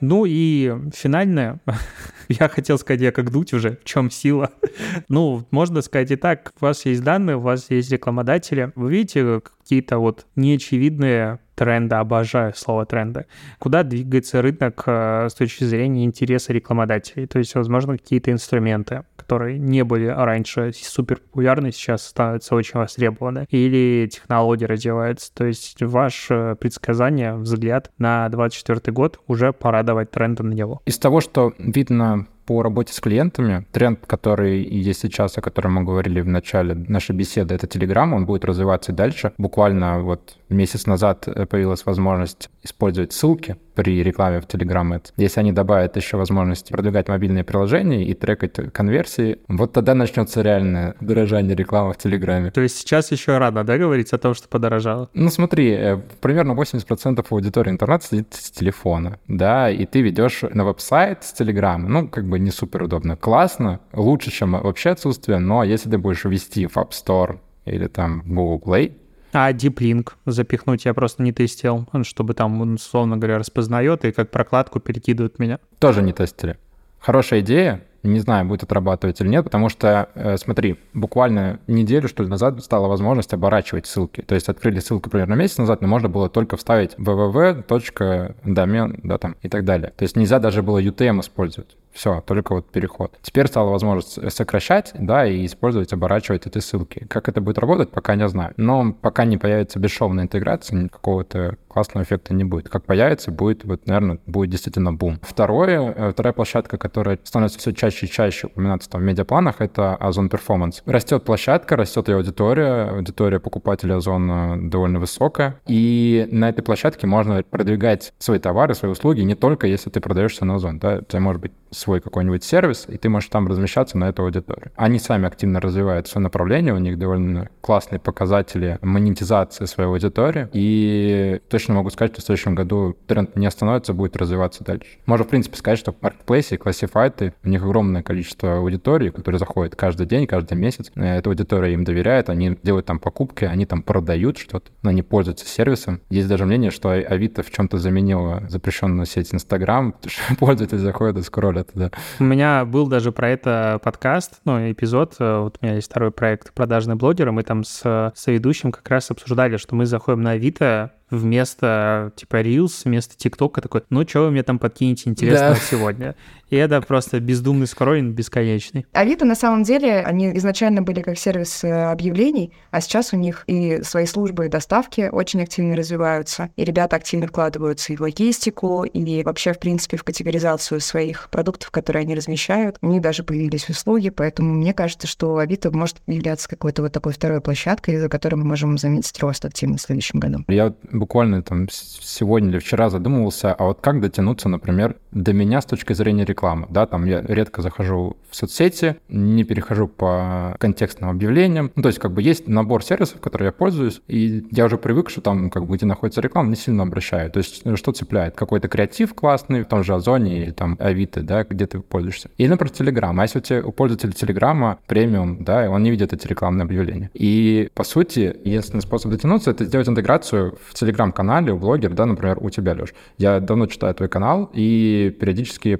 Ну и финальное, я хотел сказать, я как дуть уже, в чем сила. ну, можно сказать и так, у вас есть данные, у вас есть рекламодатели, вы видите какие-то вот неочевидные тренды, обожаю слово тренды. Куда двигается рынок э, с точки зрения интереса рекламодателей? То есть, возможно, какие-то инструменты, которые не были раньше супер популярны, сейчас становятся очень востребованы. Или технологии развиваются. То есть, ваше предсказание, взгляд на 2024 год, уже пора давать тренды на него. Из того, что видно по работе с клиентами, тренд, который есть сейчас, о котором мы говорили в начале нашей беседы, это Telegram, он будет развиваться дальше. Буквально вот месяц назад появилась возможность использовать ссылки при рекламе в Telegram Если они добавят еще возможность продвигать мобильные приложения и трекать конверсии, вот тогда начнется реальное дорожание рекламы в Телеграме. То есть сейчас еще рано, да, говорить о том, что подорожало? Ну смотри, э, примерно 80% аудитории интернета сидит с телефона, да, и ты ведешь на веб-сайт с Телеграма, ну, как бы не супер удобно. Классно, лучше, чем вообще отсутствие, но если ты будешь вести в App Store или там Google Play, а диплинк запихнуть я просто не тестил, чтобы там, условно говоря, распознает и как прокладку перекидывает меня. Тоже не тестили. Хорошая идея, не знаю, будет отрабатывать или нет, потому что, э, смотри, буквально неделю, что ли, назад стала возможность оборачивать ссылки. То есть открыли ссылку примерно месяц назад, но можно было только вставить www.домен, да, там, и так далее. То есть нельзя даже было UTM использовать. Все, только вот переход. Теперь стала возможность сокращать, да, и использовать, оборачивать эти ссылки. Как это будет работать, пока не знаю. Но пока не появится бесшовная интеграция, какого-то классного эффекта не будет. Как появится, будет, вот, наверное, будет действительно бум. Второе, э, вторая площадка, которая становится все чаще и чаще упоминаться там в медиапланах, это Озон Performance. Растет площадка, растет ее аудитория, аудитория покупателей Озона довольно высокая, и на этой площадке можно продвигать свои товары, свои услуги не только если ты продаешься на Озон, да, это может быть свой какой-нибудь сервис, и ты можешь там размещаться на эту аудиторию. Они сами активно развивают свое направление, у них довольно классные показатели монетизации своей аудитории, и точно точно могу сказать, что в следующем году тренд не остановится, будет развиваться дальше. Можно, в принципе, сказать, что в маркетплейсе классифайты, у них огромное количество аудитории, которые заходят каждый день, каждый месяц. Э, эта аудитория им доверяет, они делают там покупки, они там продают что-то, они пользуются сервисом. Есть даже мнение, что Авито в чем-то заменила запрещенную сеть Инстаграм, потому что пользователи заходят и скроллят туда. У меня был даже про это подкаст, ну, эпизод. Э, вот у меня есть второй проект «Продажный блогер», и мы там с соведущим как раз обсуждали, что мы заходим на Авито, вместо типа Reels, вместо ТикТока такой, ну что вы мне там подкинете интересного да. сегодня? И это просто бездумный скроллинг бесконечный. Авито на самом деле, они изначально были как сервис э, объявлений, а сейчас у них и свои службы и доставки очень активно развиваются, и ребята активно вкладываются и в логистику, и вообще, в принципе, в категоризацию своих продуктов, которые они размещают. У них даже появились услуги, поэтому мне кажется, что Авито может являться какой-то вот такой второй площадкой, за которой мы можем заметить рост активно в следующем году. Я буквально там сегодня или вчера задумывался, а вот как дотянуться, например, до меня с точки зрения рекламы, да, там я редко захожу в соцсети, не перехожу по контекстным объявлениям, ну, то есть как бы есть набор сервисов, которые я пользуюсь, и я уже привык, что там как бы где находится реклама, не сильно обращаю, то есть что цепляет, какой-то креатив классный в том же Озоне или там Авито, да, где ты пользуешься. Или, например, Телеграм, а если у, тебя, у пользователя Телеграма премиум, да, он не видит эти рекламные объявления. И, по сути, единственный способ дотянуться — это сделать интеграцию в Телеграм-канале, у блогера, да, например, у тебя, Леш. Я давно читаю твой канал, и периодически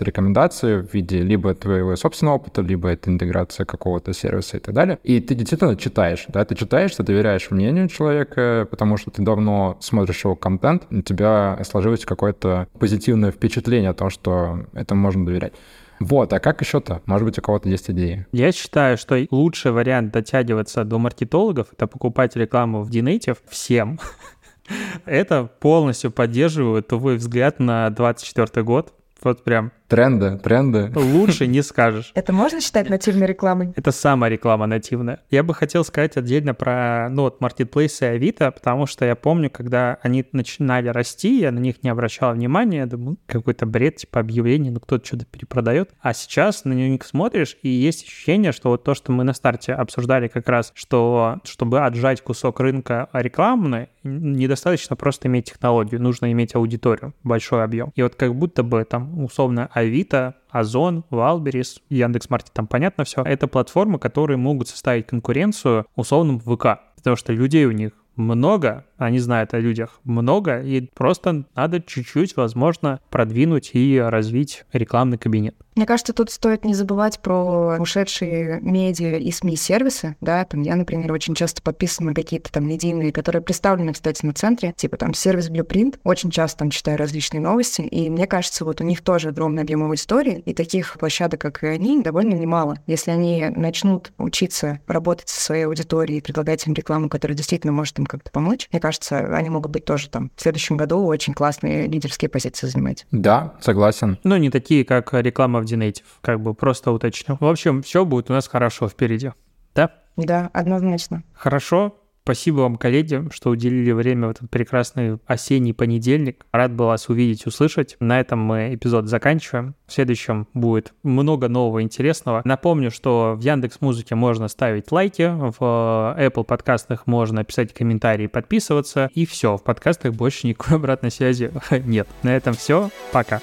появляются рекомендации в виде либо твоего собственного опыта, либо это интеграция какого-то сервиса и так далее. И ты действительно читаешь, да, ты читаешь, ты доверяешь мнению человека, потому что ты давно смотришь его контент, у тебя сложилось какое-то позитивное впечатление о том, что этому можно доверять. Вот, а как еще-то? Может быть, у кого-то есть идеи? Я считаю, что лучший вариант дотягиваться до маркетологов — это покупать рекламу в Dnative всем. Это полностью поддерживает твой взгляд на 24 год. Вот прям Тренды, тренды. Лучше не скажешь. Это можно считать нативной рекламой? Это самая реклама нативная. Я бы хотел сказать отдельно про, ну, вот, Marketplace и Авито, потому что я помню, когда они начинали расти, я на них не обращал внимания, я думаю, какой-то бред, типа объявлений, ну, кто-то что-то перепродает. А сейчас на них смотришь, и есть ощущение, что вот то, что мы на старте обсуждали как раз, что чтобы отжать кусок рынка рекламный, недостаточно просто иметь технологию, нужно иметь аудиторию, большой объем. И вот как будто бы там условно Авито, Озон, Валберис, Яндекс.Маркет, там понятно все. Это платформы, которые могут составить конкуренцию условным ВК, потому что людей у них много, они знают о людях много, и просто надо чуть-чуть, возможно, продвинуть и развить рекламный кабинет. Мне кажется, тут стоит не забывать про ушедшие медиа и СМИ-сервисы, да, там я, например, очень часто подписана на какие-то там медийные, которые представлены, кстати, на центре, типа там сервис Blueprint, очень часто там читаю различные новости, и мне кажется, вот у них тоже огромный объем истории, и таких площадок, как и они, довольно немало. Если они начнут учиться работать со своей аудиторией, предлагать им рекламу, которая действительно может им как-то помочь, мне кажется, они могут быть тоже там в следующем году очень классные лидерские позиции занимать. Да, согласен. Ну, не такие, как реклама в Dinative, как бы просто уточню. В общем, все будет у нас хорошо впереди. Да? Да, однозначно. Хорошо. Спасибо вам, коллеги, что уделили время в этот прекрасный осенний понедельник. Рад был вас увидеть, услышать. На этом мы эпизод заканчиваем. В следующем будет много нового интересного. Напомню, что в Яндекс Музыке можно ставить лайки, в Apple подкастах можно писать комментарии, подписываться. И все, в подкастах больше никакой обратной связи нет. На этом все. Пока.